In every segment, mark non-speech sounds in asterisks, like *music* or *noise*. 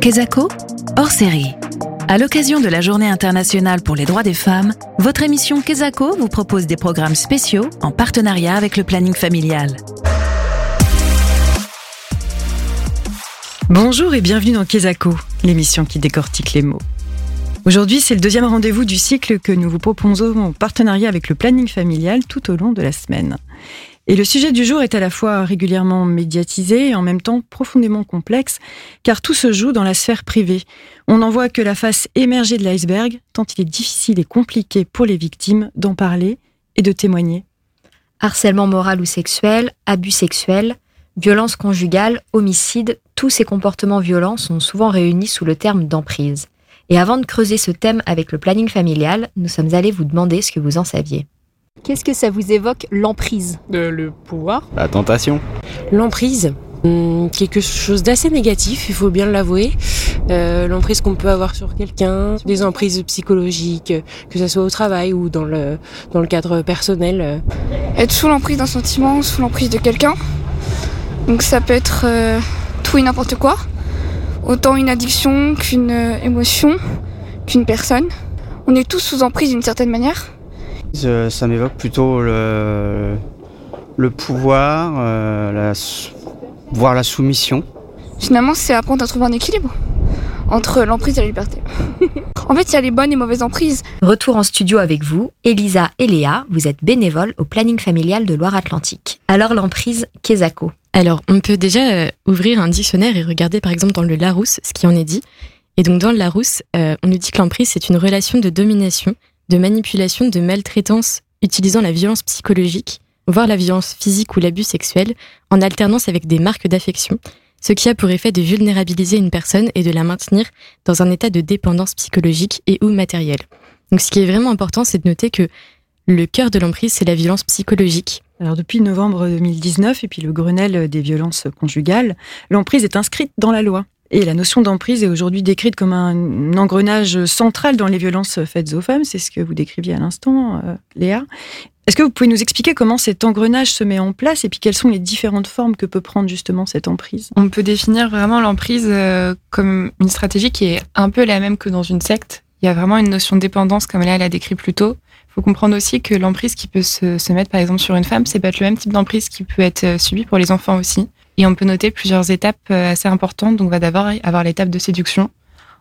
Kezako, hors série. À l'occasion de la Journée internationale pour les droits des femmes, votre émission Kezako vous propose des programmes spéciaux en partenariat avec le planning familial. Bonjour et bienvenue dans Kezako, l'émission qui décortique les mots. Aujourd'hui, c'est le deuxième rendez-vous du cycle que nous vous proposons en partenariat avec le planning familial tout au long de la semaine. Et le sujet du jour est à la fois régulièrement médiatisé et en même temps profondément complexe, car tout se joue dans la sphère privée. On n'en voit que la face émergée de l'iceberg, tant il est difficile et compliqué pour les victimes d'en parler et de témoigner. Harcèlement moral ou sexuel, abus sexuels, violence conjugale, homicide, tous ces comportements violents sont souvent réunis sous le terme d'emprise. Et avant de creuser ce thème avec le planning familial, nous sommes allés vous demander ce que vous en saviez. Qu'est-ce que ça vous évoque, l'emprise Le pouvoir. La tentation. L'emprise. Hmm, quelque chose d'assez négatif, il faut bien l'avouer. Euh, l'emprise qu'on peut avoir sur quelqu'un, des emprises psychologiques, que ce soit au travail ou dans le, dans le cadre personnel. Être sous l'emprise d'un sentiment, sous l'emprise de quelqu'un. Donc ça peut être euh, tout et n'importe quoi. Autant une addiction qu'une euh, émotion, qu'une personne. On est tous sous emprise d'une certaine manière. Ça m'évoque plutôt le, le pouvoir, euh, la, voire la soumission. Finalement, c'est apprendre à trouver un équilibre entre l'emprise et la liberté. *laughs* en fait, il y a les bonnes et mauvaises emprises. Retour en studio avec vous, Elisa et Léa. Vous êtes bénévoles au planning familial de Loire-Atlantique. Alors, l'emprise, Kesako Alors, on peut déjà euh, ouvrir un dictionnaire et regarder par exemple dans le Larousse ce qui en est dit. Et donc, dans le Larousse, euh, on nous dit que l'emprise, c'est une relation de domination de manipulation, de maltraitance utilisant la violence psychologique, voire la violence physique ou l'abus sexuel, en alternance avec des marques d'affection, ce qui a pour effet de vulnérabiliser une personne et de la maintenir dans un état de dépendance psychologique et ou matérielle. Donc ce qui est vraiment important, c'est de noter que le cœur de l'emprise, c'est la violence psychologique. Alors depuis novembre 2019 et puis le Grenelle des violences conjugales, l'emprise est inscrite dans la loi. Et la notion d'emprise est aujourd'hui décrite comme un engrenage central dans les violences faites aux femmes. C'est ce que vous décriviez à l'instant, euh, Léa. Est-ce que vous pouvez nous expliquer comment cet engrenage se met en place et puis quelles sont les différentes formes que peut prendre justement cette emprise? On peut définir vraiment l'emprise euh, comme une stratégie qui est un peu la même que dans une secte. Il y a vraiment une notion de dépendance comme Léa l'a décrit plus tôt. Il faut comprendre aussi que l'emprise qui peut se, mettre par exemple sur une femme, c'est pas le même type d'emprise qui peut être euh, subie pour les enfants aussi. Et on peut noter plusieurs étapes euh, assez importantes. Donc, on va d'abord avoir l'étape de séduction.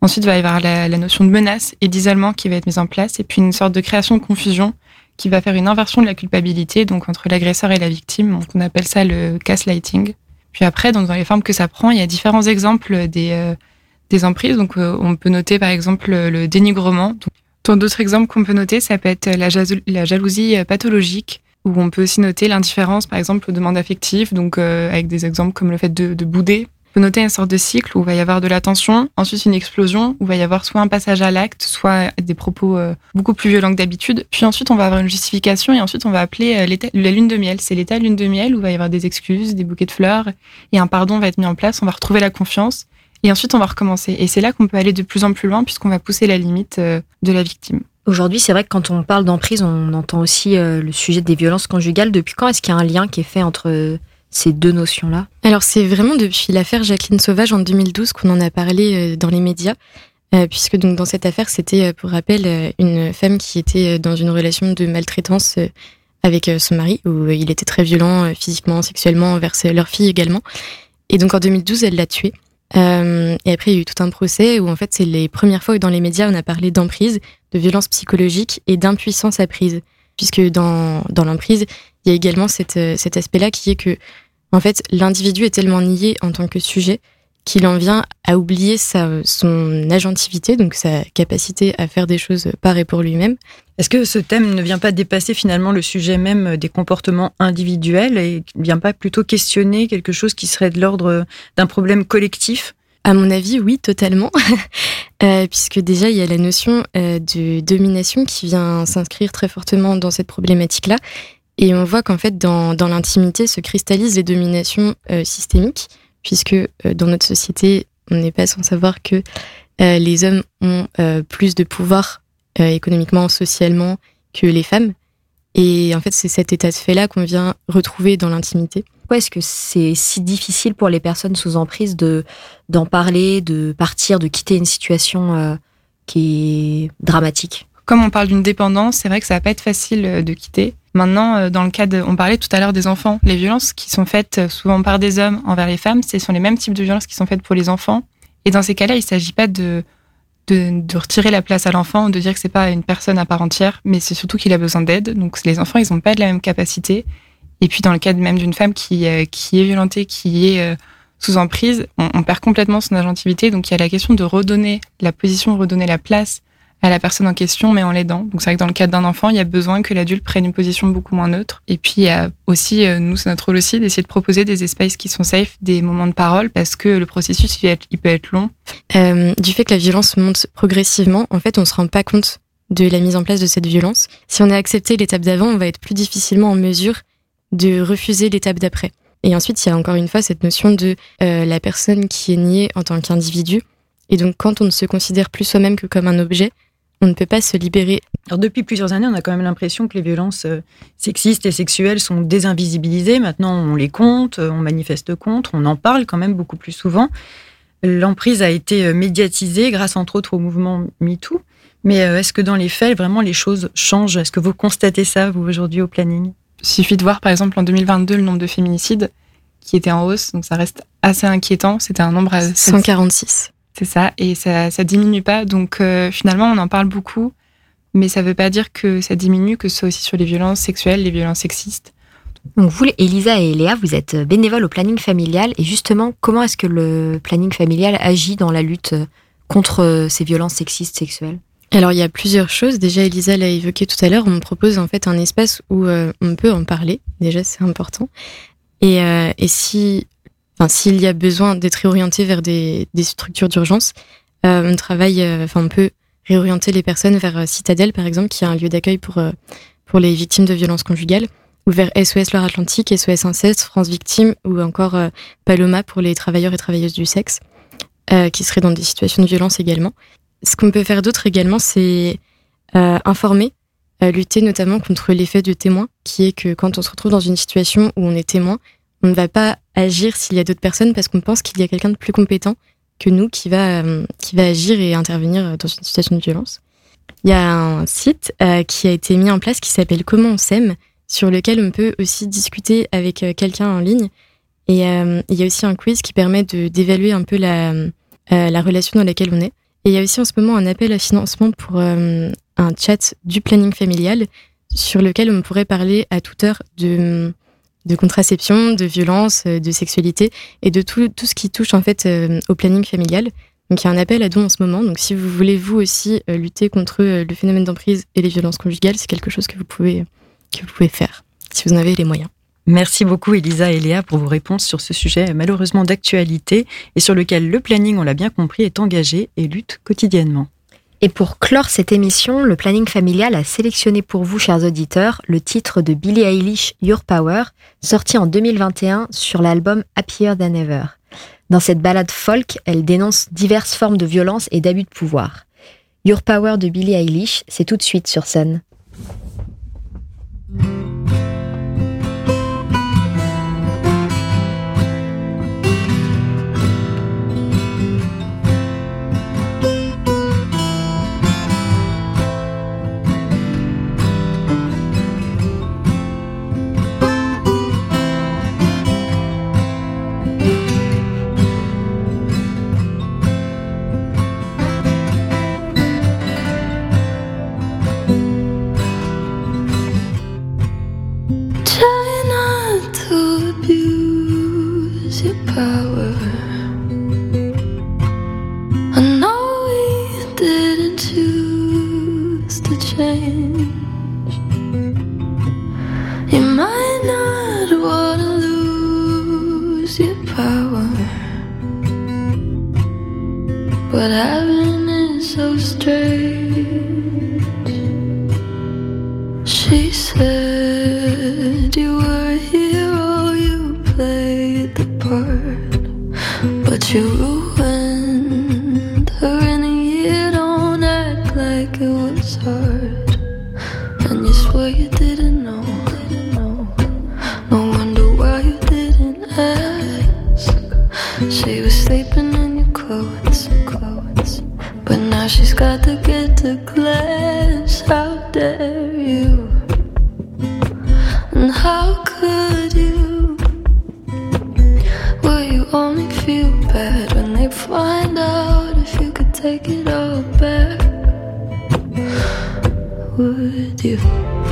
Ensuite, il va y avoir la, notion de menace et d'isolement qui va être mise en place. Et puis, une sorte de création de confusion qui va faire une inversion de la culpabilité, donc entre l'agresseur et la victime. Donc, on appelle ça le gaslighting. Puis après, dans les formes que ça prend, il y a différents exemples des, euh, emprises. Donc, euh, on peut noter, par exemple, le dénigrement. Dans d'autres exemples qu'on peut noter, ça peut être la jalousie pathologique, où on peut aussi noter l'indifférence, par exemple, aux demandes affectives, donc euh, avec des exemples comme le fait de, de, bouder. On peut noter une sorte de cycle où il va y avoir de la tension, ensuite une explosion, où il va y avoir soit un passage à l'acte, soit des propos euh, beaucoup plus violents que d'habitude. Puis ensuite, on va avoir une justification et ensuite, on va appeler euh, la lune de miel. C'est l'état lune de miel où il va y avoir des excuses, des bouquets de fleurs et un pardon va être mis en place. On va retrouver la confiance et ensuite, on va recommencer. Et c'est là qu'on peut aller de plus en plus loin puisqu'on va pousser la limite de la victime. Aujourd'hui, c'est vrai que quand on parle d'emprise, on entend aussi euh, le sujet des violences conjugales. Depuis quand est-ce qu'il y a un lien qui est fait entre ces deux notions-là? Alors, c'est vraiment depuis l'affaire Jacqueline Sauvage en 2012 qu'on en a parlé euh, dans les médias. Euh, puisque donc dans cette affaire, c'était pour rappel une femme qui était dans une relation de maltraitance avec son mari, où il était très violent physiquement, sexuellement envers leur fille également. Et donc en 2012, elle l'a tué. Euh, et après, il y a eu tout un procès où en fait, c'est les premières fois où dans les médias on a parlé d'emprise, de violence psychologique et d'impuissance apprise. Puisque dans, dans l'emprise, il y a également euh, cet aspect-là qui est que, en fait, l'individu est tellement nié en tant que sujet qu'il en vient à oublier sa, son agentivité, donc sa capacité à faire des choses par et pour lui-même. Est-ce que ce thème ne vient pas dépasser finalement le sujet même des comportements individuels et ne vient pas plutôt questionner quelque chose qui serait de l'ordre d'un problème collectif? À mon avis, oui, totalement. *laughs* euh, puisque déjà, il y a la notion euh, de domination qui vient s'inscrire très fortement dans cette problématique-là. Et on voit qu'en fait, dans, dans l'intimité se cristallisent les dominations euh, systémiques puisque euh, dans notre société, on n'est pas sans savoir que euh, les hommes ont euh, plus de pouvoir économiquement, socialement que les femmes. Et en fait, c'est cet état de fait-là qu'on vient retrouver dans l'intimité. Pourquoi est-ce que c'est si difficile pour les personnes sous emprise de d'en parler, de partir, de quitter une situation euh, qui est dramatique? Comme on parle d'une dépendance, c'est vrai que ça va pas être facile de quitter. Maintenant, euh, dans le cas de, on parlait tout à l'heure des enfants, les violences qui sont faites souvent par des hommes envers les femmes, ce sont les mêmes types de violences qui sont faites pour les enfants. Et dans ces cas-là, il s'agit pas de, de, de, retirer la place à l'enfant, de dire que c'est pas une personne à part entière, mais c'est surtout qu'il a besoin d'aide. Donc les enfants, ils n'ont pas de la même capacité. Et puis dans le cas même d'une femme qui, euh, qui est violentée, qui est euh, sous emprise, on, on, perd complètement son agentivité. Donc il y a la question de redonner la position, redonner la place à la personne en question, mais en l'aidant. Donc c'est vrai que dans le cas d'un enfant, il y a besoin que l'adulte prenne une position beaucoup moins neutre. Et puis il y a aussi, euh, nous, c'est notre rôle aussi d'essayer de proposer des espaces qui sont safe, des moments de parole, parce que le processus, il, peut être long. Euh, du fait que la violence monte progressivement, en fait, on se rend pas compte de la mise en place de cette violence. Si on a accepté l'étape d'avant, on va être plus difficilement en mesure de refuser l'étape d'après. Et ensuite, il y a encore une fois cette notion de euh, la personne qui est niée en tant qu'individu. Et donc, quand on ne se considère plus soi-même que comme un objet, on ne peut pas se libérer. Alors, depuis plusieurs années, on a quand même l'impression que les violences euh, sexistes et sexuelles sont désinvisibilisées. Maintenant, on les compte, on manifeste contre, on en parle quand même beaucoup plus souvent. L'emprise a été euh, médiatisée grâce entre autres au mouvement MeToo. Mais est-ce que dans les faits, vraiment, les choses changent? Est-ce que vous constatez ça, vous, aujourd'hui, au planning? Il suffit de voir par exemple en 2022 le nombre de féminicides qui était en hausse, donc ça reste assez inquiétant. C'était un nombre à 146. C'est ça, et ça ça diminue pas. Donc euh, finalement on en parle beaucoup, mais ça veut pas dire que ça diminue, que ce soit aussi sur les violences sexuelles, les violences sexistes. Donc vous, Elisa et Léa, vous êtes bénévoles au planning familial, et justement comment est-ce que le planning familial agit dans la lutte contre ces violences sexistes sexuelles? Alors il y a plusieurs choses. Déjà, Elisa l'a évoqué tout à l'heure. On propose en fait un espace où euh, on peut en parler. Déjà, c'est important. Et, euh, et si, enfin, s'il y a besoin d'être réorienté vers des, structures d'urgence, euh, on travaille, euh, enfin, on peut réorienter les personnes vers euh, Citadelle, par exemple, qui est un lieu d'accueil pour pour les victimes de violences conjugales, ou vers SOS Loire-Atlantique, SOS Inceste, France Victime, ou encore Paloma pour les travailleurs et travailleuses du sexe, qui seraient dans des situations de violence également. Ce qu'on peut faire d'autre également, c'est informer, lutter notamment contre l'effet de témoin, qui est que quand on se retrouve dans une situation où on est témoin, on ne va pas agir s'il y a d'autres personnes parce qu'on pense qu'il y a quelqu'un de plus compétent que nous qui va, euh, qui va agir et intervenir dans une situation de violence. Il y a un site euh, qui a été mis en place qui s'appelle Comment on s'aime, sur lequel on peut aussi discuter avec euh, quelqu'un en ligne. Et il y a aussi un quiz qui permet d'évaluer un peu la, la relation dans laquelle on est. Et il y a aussi en ce moment un appel à financement pour un chat du planning familial sur lequel on pourrait parler à toute heure de, de contraception, de violence, euh, de sexualité et de tout, tout ce qui touche en fait euh, au planning familial. Donc il y a un appel à dons en ce moment. Donc si vous voulez vous aussi lutter contre le phénomène d'emprise et les violences conjugales, c'est quelque chose que vous pouvez que vous pouvez faire si vous en avez les moyens. Merci beaucoup Elisa et Léa pour vos réponses sur ce sujet malheureusement d'actualité et sur lequel le planning, on l'a bien compris, est engagé et lutte quotidiennement. Et pour clore cette émission, le planning familial a sélectionné pour vous, chers auditeurs, le titre de Billie Eilish Your Power, sorti en 2021 sur l'album Happier Than Ever. Dans cette balade folk, elle dénonce diverses formes de violence et d'abus de pouvoir. Your Power de Billie Eilish, c'est tout de suite sur scène. But you ruined her and you don't act like it was hard. And you swear you didn't know. No wonder why you didn't ask. She was sleeping in your clothes, clothes. But now she's got to get to class. How dare you? And how take it all back? Would you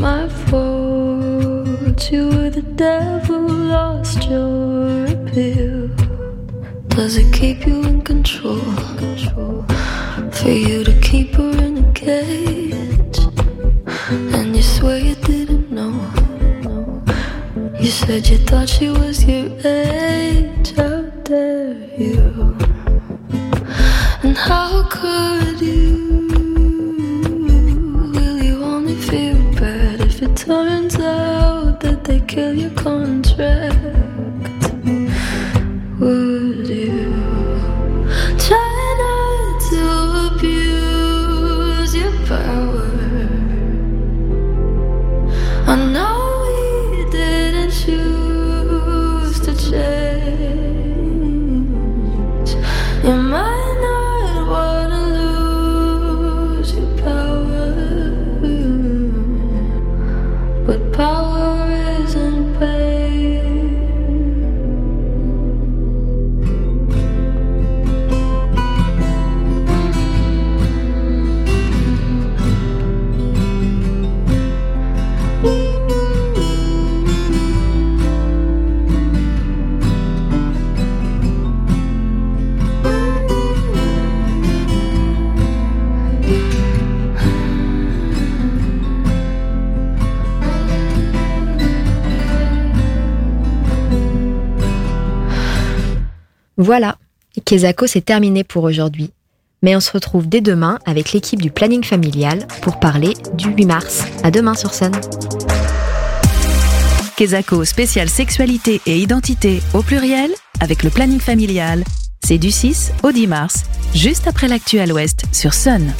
my fault. You were the devil, lost your appeal. Does it keep you in control? For you to keep her in a cage, and you swear you didn't know. You said you thought she was your age. How dare you? And how could you? Kill your contract? Voilà, Kezako c'est terminé pour aujourd'hui. Mais on se retrouve dès demain avec l'équipe du planning familial pour parler du 8 mars. À demain sur Sun. Kezako spécial sexualité et identité au pluriel avec le planning familial. C'est du 6 au 10 mars, juste après l'actu à l'ouest sur Sun.